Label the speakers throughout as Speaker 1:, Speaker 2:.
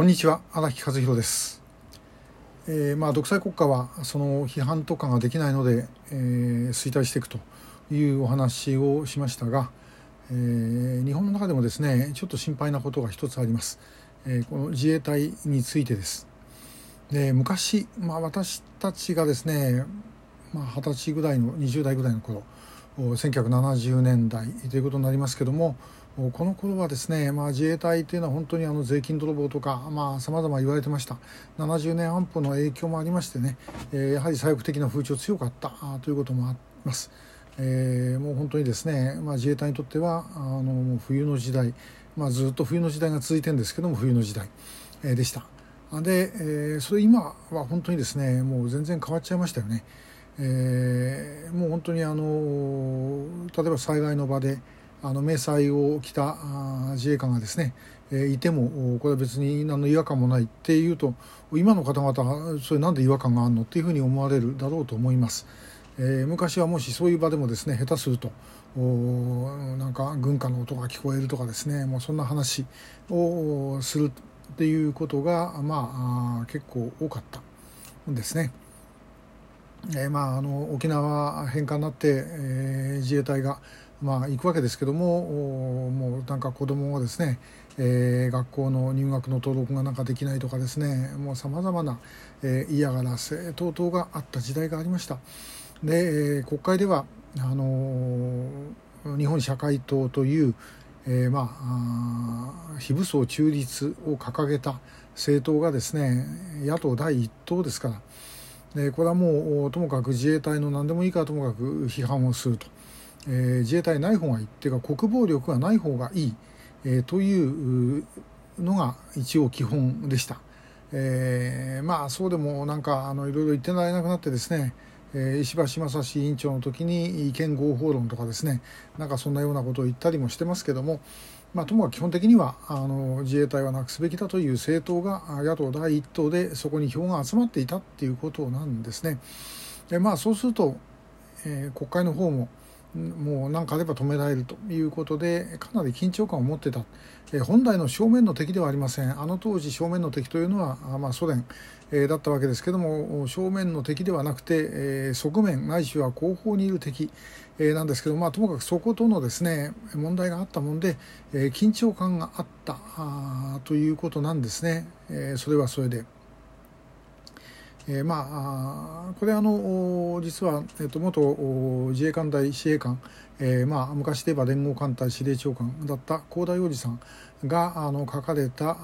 Speaker 1: こんにちは荒木和弘です、えー、まあ独裁国家はその批判とかができないので、えー、衰退していくというお話をしましたが、えー、日本の中でもですねちょっと心配なことが一つあります、え、この自衛隊についてです。で昔、まあ、私たちがですねまあ、20歳ぐらいの20代ぐらいの頃1970年代ということになりますけどもこの頃はですね、まあ、自衛隊というのは本当にあの税金泥棒とかさまざ、ま言われてました70年安保の影響もありましてね、えー、やはり左翼的な風潮強かったということもあります。えー、もう本当にですね、まあ、自衛隊にとってはあの冬の時代、まあ、ずっと冬の時代が続いてるんですけども冬の時代、でした。で、えー、それ今は本当にですねもう全然変わっちゃいましたよね。えー、もう本当にあの例えば災害の場であの迷彩を着た自衛官がですね、え、いてもこれは別に何の違和感もないっていうと今の方々それなんで違和感があるのっていうふうに思われるだろうと思います。えー、昔はもしそういう場でもですね下手するとなんか軍歌の音が聞こえるとかですねもうそんな話をするっていうことがまあ結構多かったんですね。えー、まああの沖縄返還になって、えー、自衛隊がまあ、行くわけですけどももうなんか子供がですね、えー、学校の入学の登録がなんかできないとかですねもうさまざまな、えー、嫌がらせ等々があった時代がありました。で、えー、国会ではあのー、日本社会党という、えー、まあ非武装中立を掲げた政党がですね野党第一党ですからでこれはもうともかく自衛隊の何でもいいからともかく批判をすると。えー、自衛隊ない方がいいっていうか国防力がない方がいい、えー、というのが一応基本でした。えー、まあそうでもなんかあのいろいろ言ってられなくなってですね、えー、石橋正史委員長の時に意見合法論とかですねなんかそんなようなことを言ったりもしてますけども、まあ、ともかく基本的にはあの自衛隊はなくすべきだという政党が野党第一党でそこに票が集まっていたっていうことなんですね。でまあそうすると、えー、国会の方ももう何かあれば止められるということでかなり緊張感を持ってた、え本来の正面の敵ではありません。あの当時正面の敵というのは、まあ、ソ連、えだったわけですけども正面の敵ではなくて、え側面ないしは後方にいる敵、えなんですけど、まあ、ともかくそことのですね問題があったもんで、え緊張感があったということなんですね、えそれはそれで。えー、まあこれあの実は、えー、と元自衛官大司令官、えー、まあ昔で言えば連合艦隊司令長官だった高田洋二さんがあの書かれた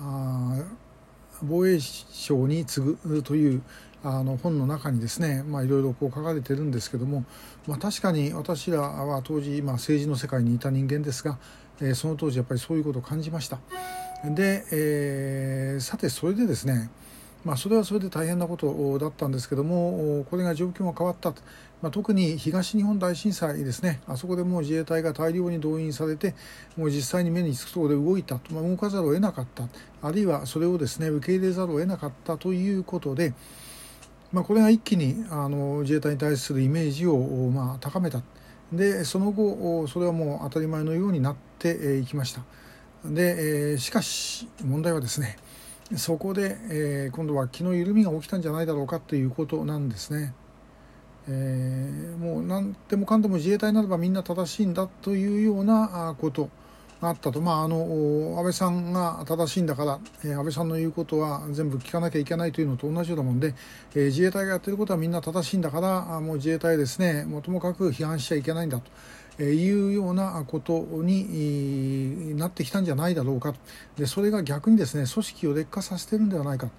Speaker 1: 防衛省に次ぐというあの本の中にですね、まあ、いろいろこう書かれてるんですけども、まあ、確かに私らは当時、まあ、政治の世界にいた人間ですが、えー、その当時やっぱりそういうことを感じました。で、えー、さてそれでですねまあ、それはそれで大変なことだったんですけどもこれが状況が変わったまあ、特に東日本大震災ですね。あそこでもう自衛隊が大量に動員されてもう実際に目につくところで動いた、まあ、動かざるを得なかった。あるいはそれをですね受け入れざるを得なかったということで、まあ、これが一気にあの自衛隊に対するイメージをまあ高めた。でその後それはもう当たり前のようになっていきました。でしかし問題はですねそこで、えー、今度は気の緩みが起きたんじゃないだろうかということなんですね。えー、もう何でもかんでも自衛隊ならばみんな正しいんだというようなことがあったと、まあ、あの安倍さんが正しいんだから、えー、安倍さんの言うことは全部聞かなきゃいけないというのと同じようなもんで、えー、自衛隊がやってることはみんな正しいんだからもう自衛隊ですねもともかく批判しちゃいけないんだと。いうようなことになってきたんじゃないだろうか。でそれが逆にですね組織を劣化させてるんではないか。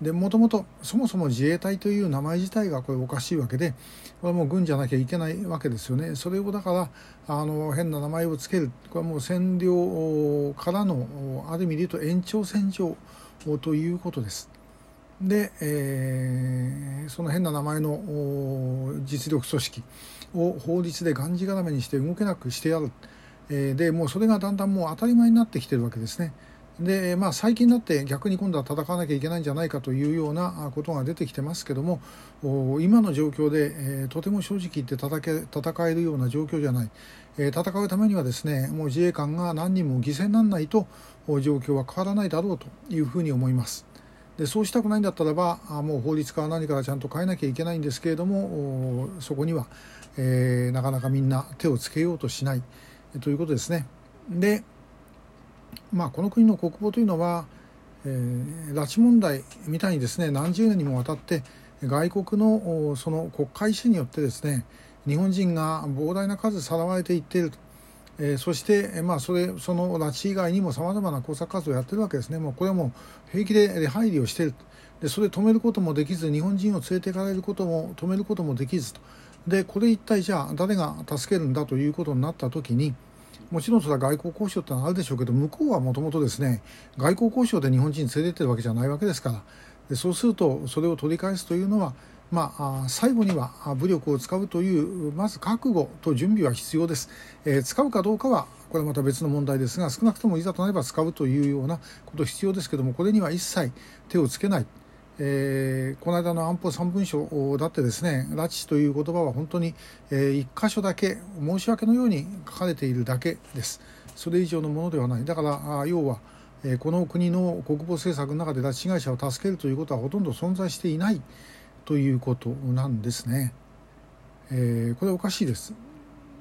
Speaker 1: でもともとそもそも自衛隊という名前自体がこれおかしいわけでこれはもう軍じゃなきゃいけないわけですよね。それをだからあの変な名前を付ける。これはもう占領からのある意味で言うと延長線上ということです。で、えー、その変な名前の実力組織を法律でがんじがらめにして動けなくしてやる、えー、でもうそれがだんだんもう当たり前になってきてるわけですね。でまあ、最近になって逆に今度は戦わなきゃいけないんじゃないかというようなことが出てきてますけども今の状況で、えー、とても正直言って戦け戦えるような状況じゃない、えー、戦うためにはですねもう自衛官が何人も犠牲にならないと状況は変わらないだろうというふうに思います。でそうしたくないんだったらばもう法律から何からちゃんと変えなきゃいけないんですけれどもそこには、えー、なかなかみんな手をつけようとしないということですね。でまあこの国の国防というのは、えー、拉致問題みたいにですね何十年にもわたって外国のその国家意思によってですね日本人が膨大な数さらわれていっていると。えー、そして、まあ、それその拉致以外にもさまざまな工作活動をやってるわけですね、もうこれはもう平気で配慮をしている。で、それ止めることもできず、日本人を連れていかれることも止めることもできずと、でこれ一体じゃあ誰が助けるんだということになったときに、もちろんそれは外交交渉ってのはあるでしょうけど、向こうはもともとですね、外交交渉で日本人連れてってるわけじゃないわけですから、でそうすると、それを取り返すというのは、まあ、最後には武力を使うというまず覚悟と準備は必要です、えー、使うかどうかはこれまた別の問題ですが少なくともいざとなれば使うというようなこと必要ですけどもこれには一切手をつけない、えー、この間の安保3文書だってですね拉致という言葉は本当に、えー、1箇所だけ申し訳のように書かれているだけです。それ以上のものではない。だから要はこの国の国防政策の中で拉致被害者を助けるということはほとんど存在していない。ということなんですね。えー、これおかしいです。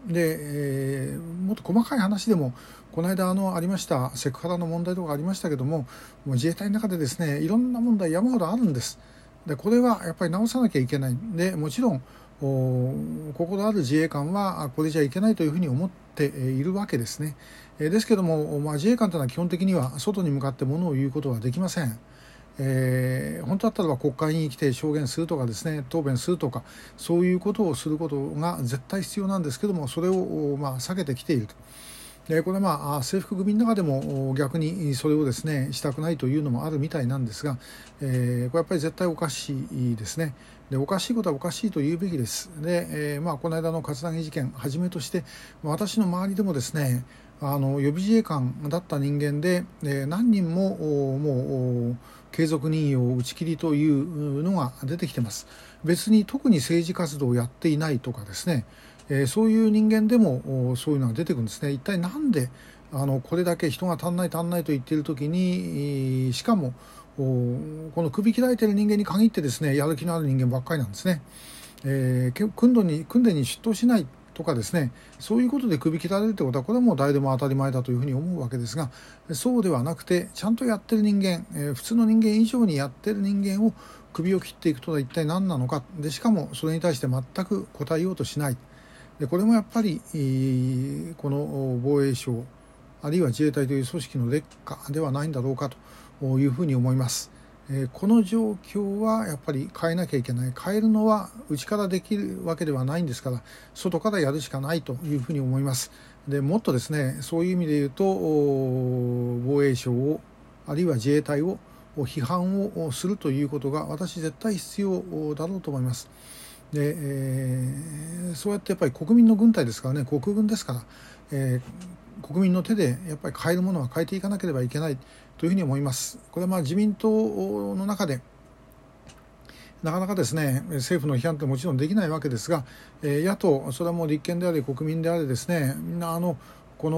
Speaker 1: で、えー、もっと細かい話でもこの間あのありましたセクハラの問題とかありましたけどももう自衛隊の中でですねいろんな問題山ほどあるんです。でこれはやっぱり直さなきゃいけないでもちろん心ある自衛官はこれじゃいけないというふうに思っているわけですね。ですけども、まあ、自衛官というのは基本的には外に向かってものを言うことはできません。えー、本当だったらば国会に来て証言するとかですね答弁するとかそういうことをすることが絶対必要なんですけどもそれをまあ避けてきていると。でこれはまあ制服組の中でも逆にそれをですねしたくないというのもあるみたいなんですが、えー、これやっぱり絶対おかしいですね。でおかしいことはおかしいと言うべきです。で、えー、まあ、この間の葛城事件はじめとして私の周りでもですねあの予備自衛官だった人間で、えー、何人ももう継続任用打ち切りというのが出てきてます。別に特に政治活動をやっていないとかですね、えー、そういう人間でもそういうのが出てくるんですね。一体なんであのこれだけ人が足んない足んないと言っている時にしかもこの首切られている人間に限ってですねやる気のある人間ばっかりなんですね。えー、訓練に訓練に出頭しないとかですねそういうことで首切られるってことはこれはもう誰でも当たり前だというふうに思うわけですがそうではなくてちゃんとやってる人間、えー、普通の人間以上にやってる人間を首を切っていくとは一体何なのか。でしかもそれに対して全く答えようとしない。でこれもやっぱりこの防衛省あるいは自衛隊という組織の劣化ではないんだろうかと。いうふうに思います。この状況はやっぱり変えなきゃいけない。変えるのは内からできるわけではないんですから外からやるしかないというふうに思います。でもっとですねそういう意味で言うと防衛省をあるいは自衛隊を批判をするということが私絶対必要だろうと思います。で、えー、そうやってやっぱり国民の軍隊ですからね国軍ですから、えー、国民の手でやっぱり変えるものは変えていかなければいけない。というふうに思います。これはまあ自民党の中でなかなかですね政府の批判ってもちろんできないわけですが、え野党、それはもう立憲であれ国民であれですねみんなあのこの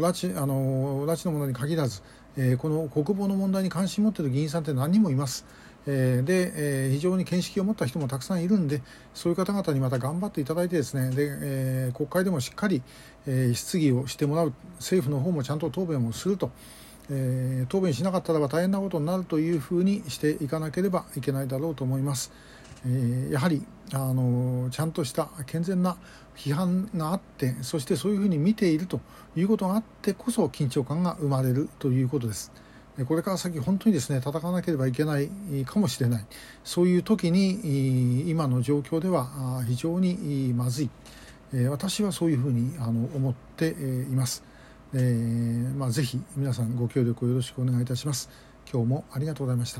Speaker 1: 拉致あの拉致の問題に限らず、えこの国防の問題に関心を持っている議員さんって何人もいます。えで、え非常に見識を持った人もたくさんいるんでそういう方々にまた頑張っていただいてですねで、え国会でもしっかり、え質疑をしてもらう政府の方もちゃんと答弁をすると。えー、答弁しなかったらば大変なことになるというふうにしていかなければいけないだろうと思います。えー、やはりあのちゃんとした健全な批判があってそしてそういうふうに見ているということがあってこそ緊張感が生まれるということです。これから先本当にですね戦わなければいけないかもしれないそういう時に今の状況では非常にまずい私はそういうふうに思っています。えーまあ、ぜひ皆さんご協力をよろしくお願いいたします。今日もありがとうございました。